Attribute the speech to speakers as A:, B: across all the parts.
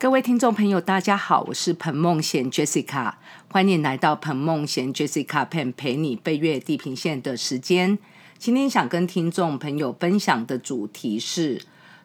A: 各位听众朋友，大家好，我是彭梦贤 Jessica，欢迎来到彭梦贤 Jessica Pen 陪你飞越地平线的时间。今天想跟听众朋友分享的主题是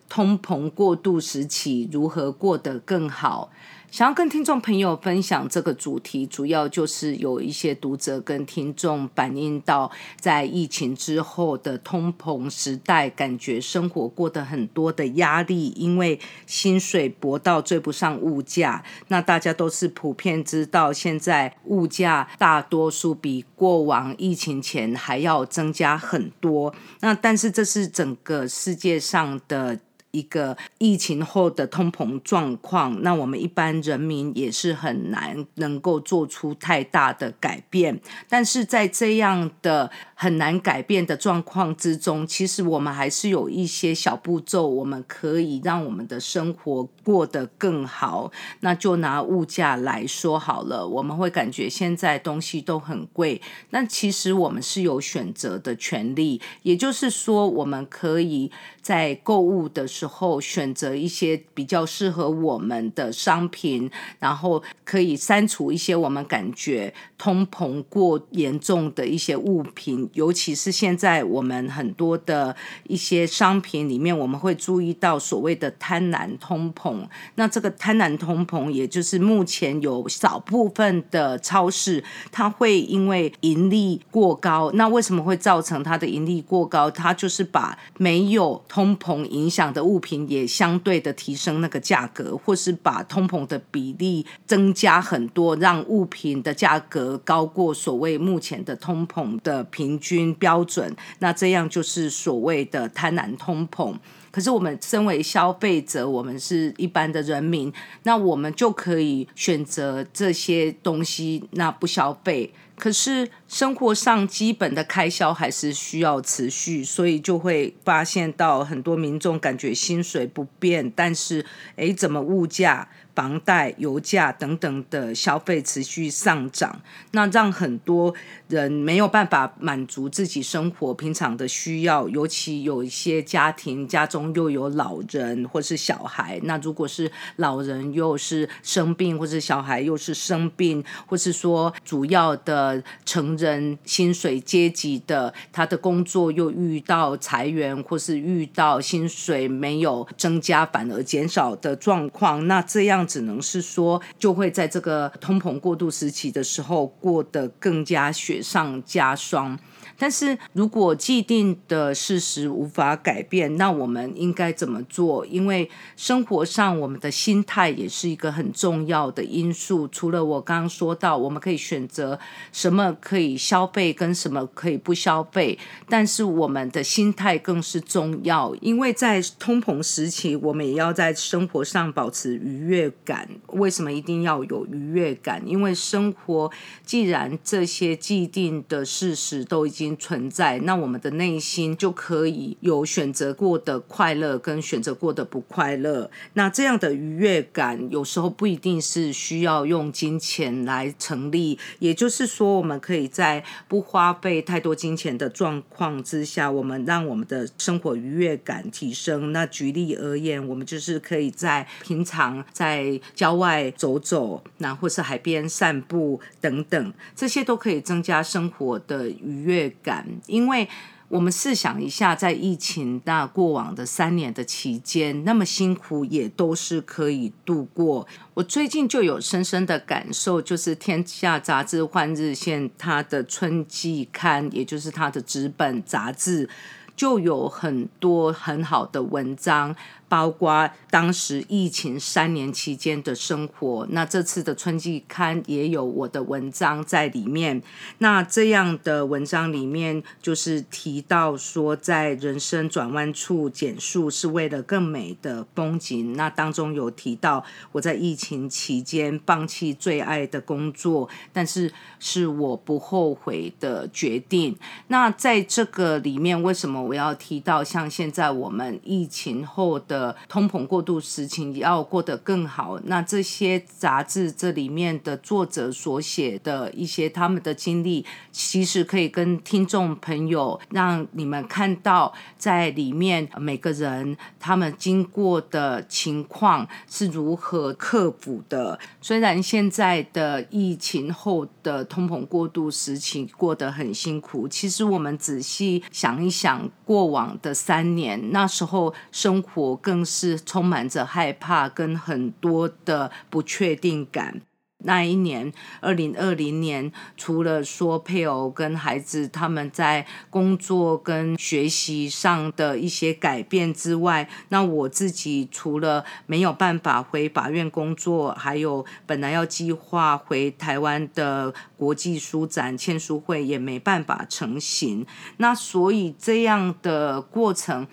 A: 通膨过渡时期如何过得更好。想要跟听众朋友分享这个主题，主要就是有一些读者跟听众反映到，在疫情之后的通膨时代，感觉生活过得很多的压力，因为薪水薄到追不上物价。那大家都是普遍知道，现在物价大多数比过往疫情前还要增加很多。那但是这是整个世界上的。一个疫情后的通膨状况，那我们一般人民也是很难能够做出太大的改变。但是在这样的很难改变的状况之中，其实我们还是有一些小步骤，我们可以让我们的生活过得更好。那就拿物价来说好了，我们会感觉现在东西都很贵，那其实我们是有选择的权利，也就是说，我们可以在购物的时候。选择一些比较适合我们的商品，然后可以删除一些我们感觉通膨过严重的一些物品，尤其是现在我们很多的一些商品里面，我们会注意到所谓的贪婪通膨。那这个贪婪通膨，也就是目前有少部分的超市，它会因为盈利过高，那为什么会造成它的盈利过高？它就是把没有通膨影响的物品也相对的提升那个价格，或是把通膨的比例增加很多，让物品的价格高过所谓目前的通膨的平均标准，那这样就是所谓的贪婪通膨。可是我们身为消费者，我们是一般的人民，那我们就可以选择这些东西，那不消费。可是生活上基本的开销还是需要持续，所以就会发现到很多民众感觉薪水不变，但是诶，怎么物价？房贷、油价等等的消费持续上涨，那让很多人没有办法满足自己生活平常的需要。尤其有一些家庭家中又有老人或是小孩，那如果是老人又是生病，或是小孩又是生病，或是说主要的成人薪水阶级的，他的工作又遇到裁员，或是遇到薪水没有增加反而减少的状况，那这样。只能是说，就会在这个通膨过渡时期的时候，过得更加雪上加霜。但是如果既定的事实无法改变，那我们应该怎么做？因为生活上我们的心态也是一个很重要的因素。除了我刚刚说到，我们可以选择什么可以消费，跟什么可以不消费，但是我们的心态更是重要。因为在通膨时期，我们也要在生活上保持愉悦感。为什么一定要有愉悦感？因为生活既然这些既定的事实都已经。存在，那我们的内心就可以有选择过的快乐跟选择过的不快乐。那这样的愉悦感，有时候不一定是需要用金钱来成立。也就是说，我们可以在不花费太多金钱的状况之下，我们让我们的生活愉悦感提升。那举例而言，我们就是可以在平常在郊外走走，那或是海边散步等等，这些都可以增加生活的愉悦。感，因为我们试想一下，在疫情那过往的三年的期间，那么辛苦也都是可以度过。我最近就有深深的感受，就是《天下杂志》换日线它的春季刊，也就是它的纸本杂志，就有很多很好的文章。包括当时疫情三年期间的生活，那这次的春季刊也有我的文章在里面。那这样的文章里面，就是提到说，在人生转弯处减速是为了更美的风景。那当中有提到我在疫情期间放弃最爱的工作，但是是我不后悔的决定。那在这个里面，为什么我要提到像现在我们疫情后的？的通膨过度时期要过得更好。那这些杂志这里面的作者所写的一些他们的经历，其实可以跟听众朋友让你们看到在里面每个人他们经过的情况是如何克服的。虽然现在的疫情后的通膨过度时期过得很辛苦，其实我们仔细想一想，过往的三年，那时候生活更是充满着害怕跟很多的不确定感。那一年，二零二零年，除了说配偶跟孩子他们在工作跟学习上的一些改变之外，那我自己除了没有办法回法院工作，还有本来要计划回台湾的国际书展签书会也没办法成行。那所以这样的过程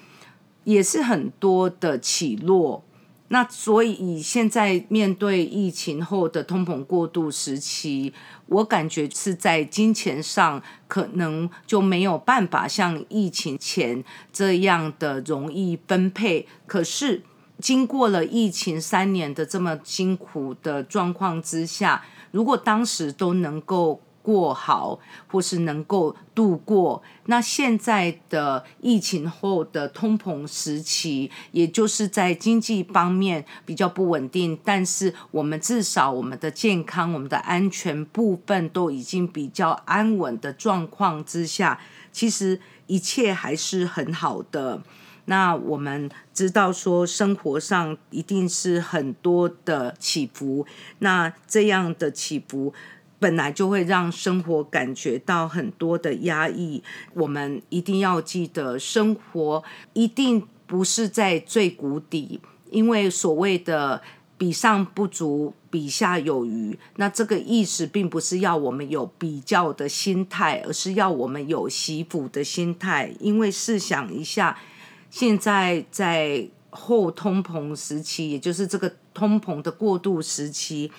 A: 也是很多的起落。那所以现在面对疫情后的通膨过渡时期，我感觉是在金钱上可能就没有办法像疫情前这样的容易分配。可是经过了疫情三年的这么辛苦的状况之下，如果当时都能够。过好，或是能够度过。那现在的疫情后的通膨时期，也就是在经济方面比较不稳定，但是我们至少我们的健康、我们的安全部分都已经比较安稳的状况之下，其实一切还是很好的。那我们知道说，生活上一定是很多的起伏，那这样的起伏。本来就会让生活感觉到很多的压抑。我们一定要记得，生活一定不是在最谷底，因为所谓的“比上不足，比下有余”，那这个意思并不是要我们有比较的心态，而是要我们有惜福的心态。因为试想一下，现在在后通膨时期，也就是这个通膨的过渡时期。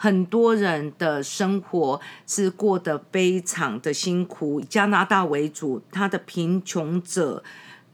A: 很多人的生活是过得非常的辛苦，以加拿大为主，它的贫穷者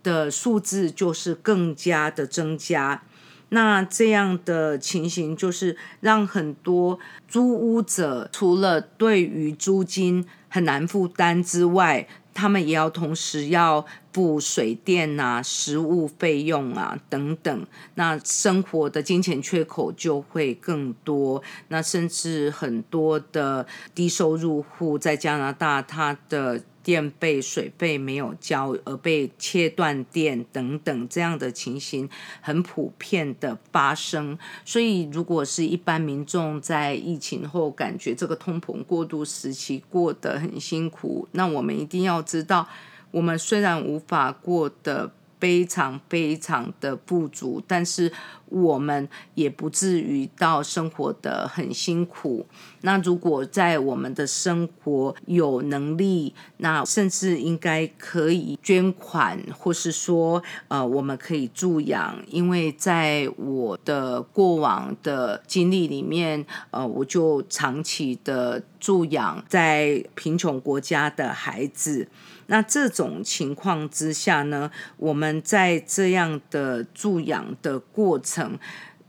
A: 的数字就是更加的增加。那这样的情形就是让很多租屋者除了对于租金很难负担之外，他们也要同时要付水电啊、食物费用啊等等，那生活的金钱缺口就会更多。那甚至很多的低收入户在加拿大，他的。电费、水费没有交而被切断电等等这样的情形很普遍的发生，所以如果是一般民众在疫情后感觉这个通膨过渡时期过得很辛苦，那我们一定要知道，我们虽然无法过得。非常非常的不足，但是我们也不至于到生活的很辛苦。那如果在我们的生活有能力，那甚至应该可以捐款，或是说，呃，我们可以助养。因为在我的过往的经历里面，呃，我就长期的助养在贫穷国家的孩子。那这种情况之下呢，我们在这样的助养的过程，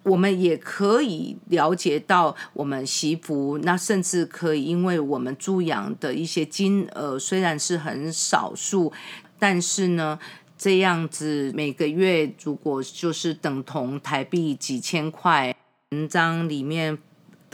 A: 我们也可以了解到，我们媳妇那甚至可以，因为我们助养的一些金额虽然是很少数，但是呢，这样子每个月如果就是等同台币几千块，文章里面。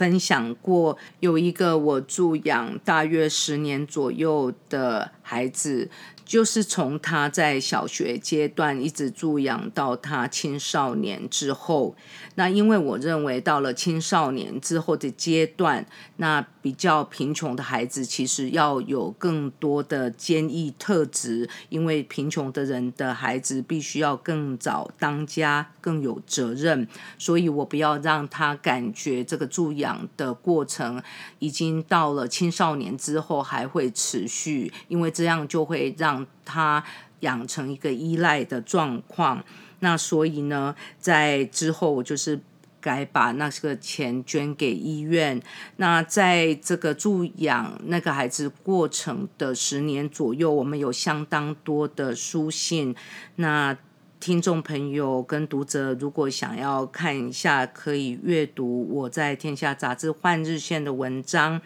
A: 分享过有一个我助养大约十年左右的孩子。就是从他在小学阶段一直助养到他青少年之后，那因为我认为到了青少年之后的阶段，那比较贫穷的孩子其实要有更多的坚毅特质，因为贫穷的人的孩子必须要更早当家，更有责任，所以我不要让他感觉这个助养的过程已经到了青少年之后还会持续，因为这样就会让。他养成一个依赖的状况，那所以呢，在之后我就是该把那个钱捐给医院。那在这个助养那个孩子过程的十年左右，我们有相当多的书信。那听众朋友跟读者，如果想要看一下，可以阅读我在《天下杂志》换日线的文章，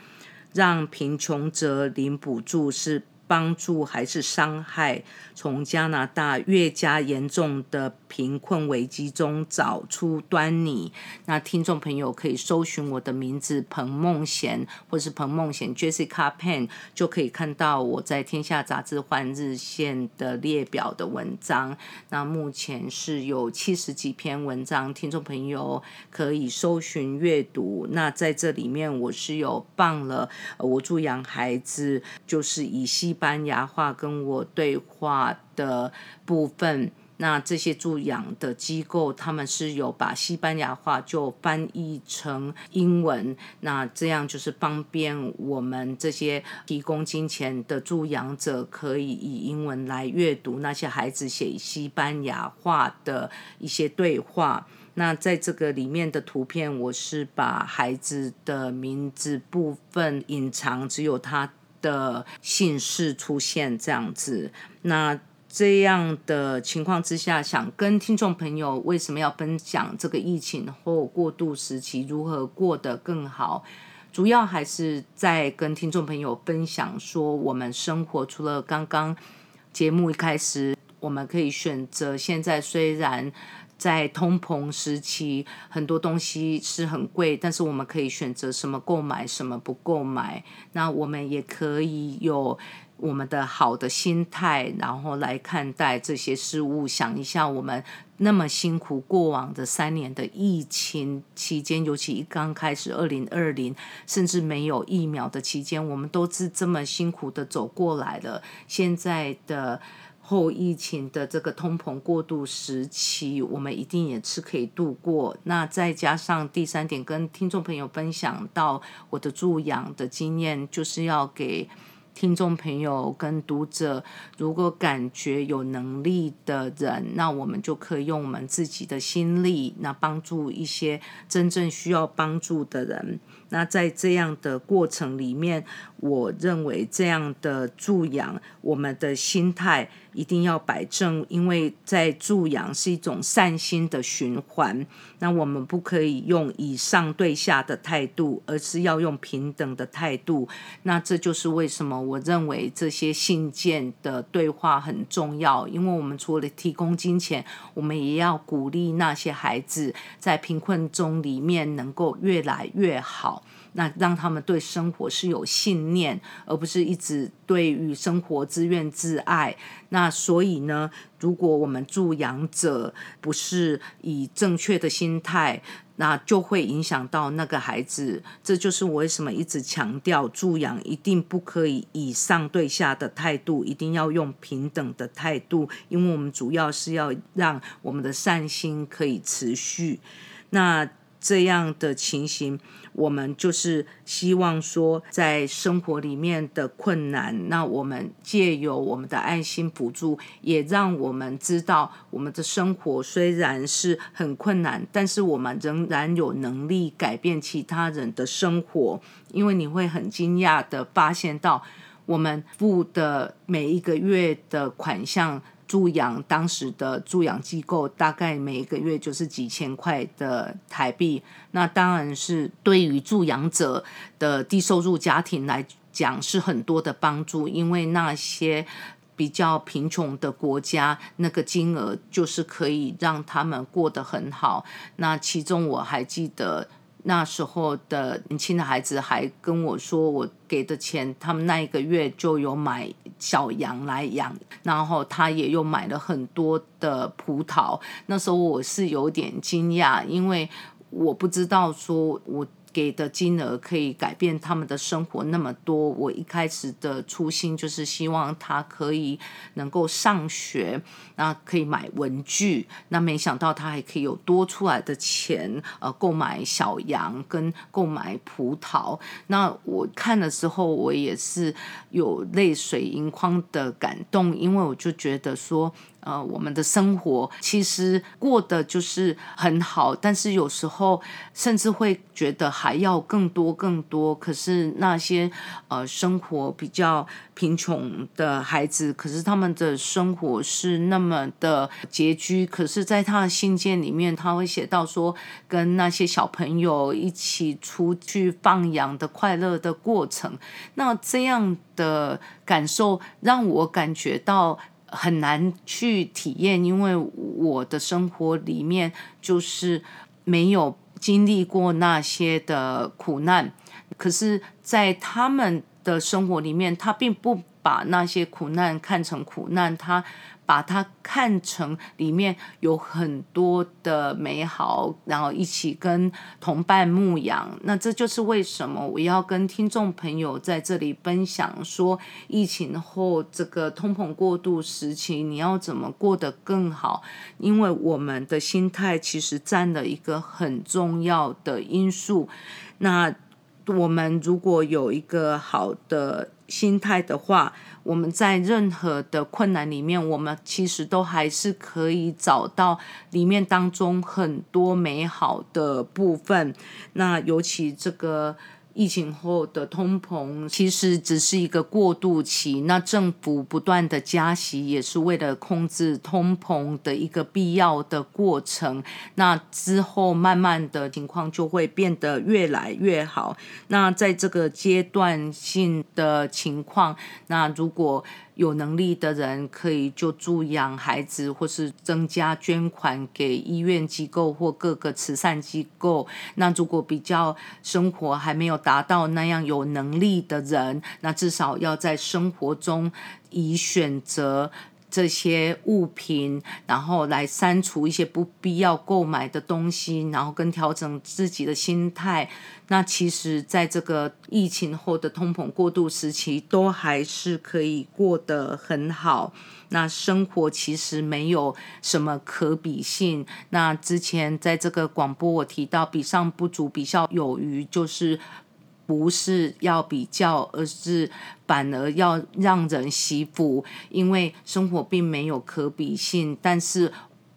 A: 让贫穷者领补助是。帮助还是伤害？从加拿大越加严重的贫困危机中找出端倪。那听众朋友可以搜寻我的名字彭梦贤，或是彭梦贤 Jessica Pen，就可以看到我在《天下杂志》换日线的列表的文章。那目前是有七十几篇文章，听众朋友可以搜寻阅读。那在这里面，我是有放了我助养孩子，就是以西。班牙话跟我对话的部分，那这些助养的机构，他们是有把西班牙话就翻译成英文，那这样就是方便我们这些提供金钱的助养者，可以以英文来阅读那些孩子写西班牙话的一些对话。那在这个里面的图片，我是把孩子的名字部分隐藏，只有他。的姓氏出现这样子，那这样的情况之下，想跟听众朋友为什么要分享这个疫情后过渡时期如何过得更好？主要还是在跟听众朋友分享说，我们生活除了刚刚节目一开始，我们可以选择现在虽然。在通膨时期，很多东西是很贵，但是我们可以选择什么购买，什么不购买。那我们也可以有我们的好的心态，然后来看待这些事物。想一下，我们那么辛苦过往的三年的疫情期间，尤其一刚开始，二零二零，甚至没有疫苗的期间，我们都是这么辛苦的走过来了。现在的。后疫情的这个通膨过渡时期，我们一定也是可以度过。那再加上第三点，跟听众朋友分享到我的助养的经验，就是要给。听众朋友跟读者，如果感觉有能力的人，那我们就可以用我们自己的心力，那帮助一些真正需要帮助的人。那在这样的过程里面，我认为这样的助养，我们的心态一定要摆正，因为在助养是一种善心的循环。那我们不可以用以上对下的态度，而是要用平等的态度。那这就是为什么我认为这些信件的对话很重要，因为我们除了提供金钱，我们也要鼓励那些孩子在贫困中里面能够越来越好。那让他们对生活是有信念，而不是一直对于生活自怨自艾。那所以呢，如果我们助养者不是以正确的心态，那就会影响到那个孩子。这就是我为什么一直强调助养一定不可以以上对下的态度，一定要用平等的态度，因为我们主要是要让我们的善心可以持续。那。这样的情形，我们就是希望说，在生活里面的困难，那我们借由我们的爱心补助，也让我们知道，我们的生活虽然是很困难，但是我们仍然有能力改变其他人的生活。因为你会很惊讶的发现到，我们付的每一个月的款项。助养当时的助养机构大概每个月就是几千块的台币，那当然是对于助养者的低收入家庭来讲是很多的帮助，因为那些比较贫穷的国家，那个金额就是可以让他们过得很好。那其中我还记得。那时候的年轻的孩子还跟我说，我给的钱，他们那一个月就有买小羊来养，然后他也又买了很多的葡萄。那时候我是有点惊讶，因为我不知道说我。给的金额可以改变他们的生活那么多。我一开始的初心就是希望他可以能够上学，那可以买文具。那没想到他还可以有多出来的钱，呃，购买小羊跟购买葡萄。那我看的时候，我也是有泪水盈眶的感动，因为我就觉得说。呃，我们的生活其实过得就是很好，但是有时候甚至会觉得还。要更多更多。可是那些呃生活比较贫穷的孩子，可是他们的生活是那么的拮据。可是，在他的信件里面，他会写到说，跟那些小朋友一起出去放羊的快乐的过程。那这样的感受让我感觉到。很难去体验，因为我的生活里面就是没有经历过那些的苦难。可是，在他们的生活里面，他并不把那些苦难看成苦难，他。把它看成里面有很多的美好，然后一起跟同伴牧养。那这就是为什么我要跟听众朋友在这里分享说，疫情后这个通膨过渡时期，你要怎么过得更好？因为我们的心态其实占了一个很重要的因素。那我们如果有一个好的心态的话，我们在任何的困难里面，我们其实都还是可以找到里面当中很多美好的部分。那尤其这个。疫情后的通膨其实只是一个过渡期，那政府不断的加息也是为了控制通膨的一个必要的过程。那之后慢慢的情况就会变得越来越好。那在这个阶段性的情况，那如果有能力的人可以就助养孩子，或是增加捐款给医院机构或各个慈善机构。那如果比较生活还没有达到那样有能力的人，那至少要在生活中以选择。这些物品，然后来删除一些不必要购买的东西，然后跟调整自己的心态。那其实，在这个疫情后的通膨过渡时期，都还是可以过得很好。那生活其实没有什么可比性。那之前在这个广播我提到，比上不足，比下有余，就是。不是要比较，而是反而要让人惜福，因为生活并没有可比性。但是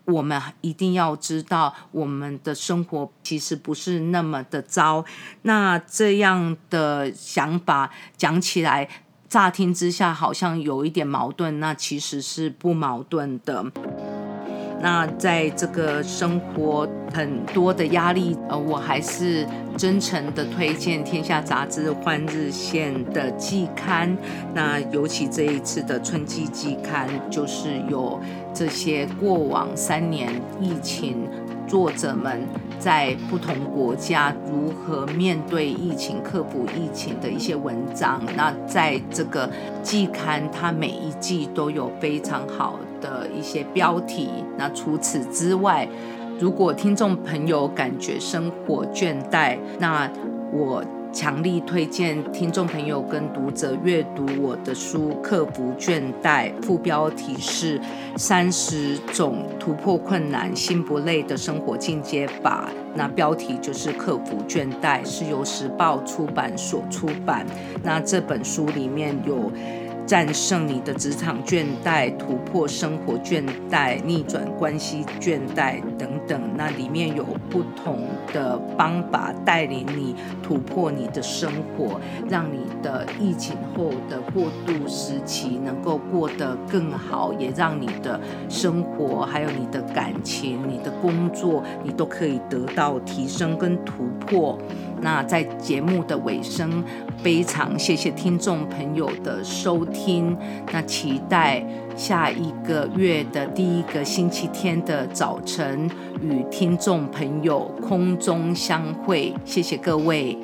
A: 我们一定要知道，我们的生活其实不是那么的糟。那这样的想法讲起来，乍听之下好像有一点矛盾，那其实是不矛盾的。那在这个生活很多的压力，呃，我还是真诚的推荐《天下杂志》换日线的季刊。那尤其这一次的春季季刊，就是有这些过往三年疫情。作者们在不同国家如何面对疫情、克服疫情的一些文章。那在这个季刊，它每一季都有非常好的一些标题。那除此之外，如果听众朋友感觉生活倦怠，那我。强力推荐听众朋友跟读者阅读我的书《克服倦怠》，副标题是《三十种突破困难心不累的生活进阶法》，那标题就是《克服倦怠》，是由时报出版所出版。那这本书里面有。战胜你的职场倦怠，突破生活倦怠，逆转关系倦怠等等。那里面有不同的方法带领你突破你的生活，让你的疫情后的过渡时期能够过得更好，也让你的生活还有你的感情、你的工作，你都可以得到提升跟突破。那在节目的尾声，非常谢谢听众朋友的收听。那期待下一个月的第一个星期天的早晨与听众朋友空中相会。谢谢各位。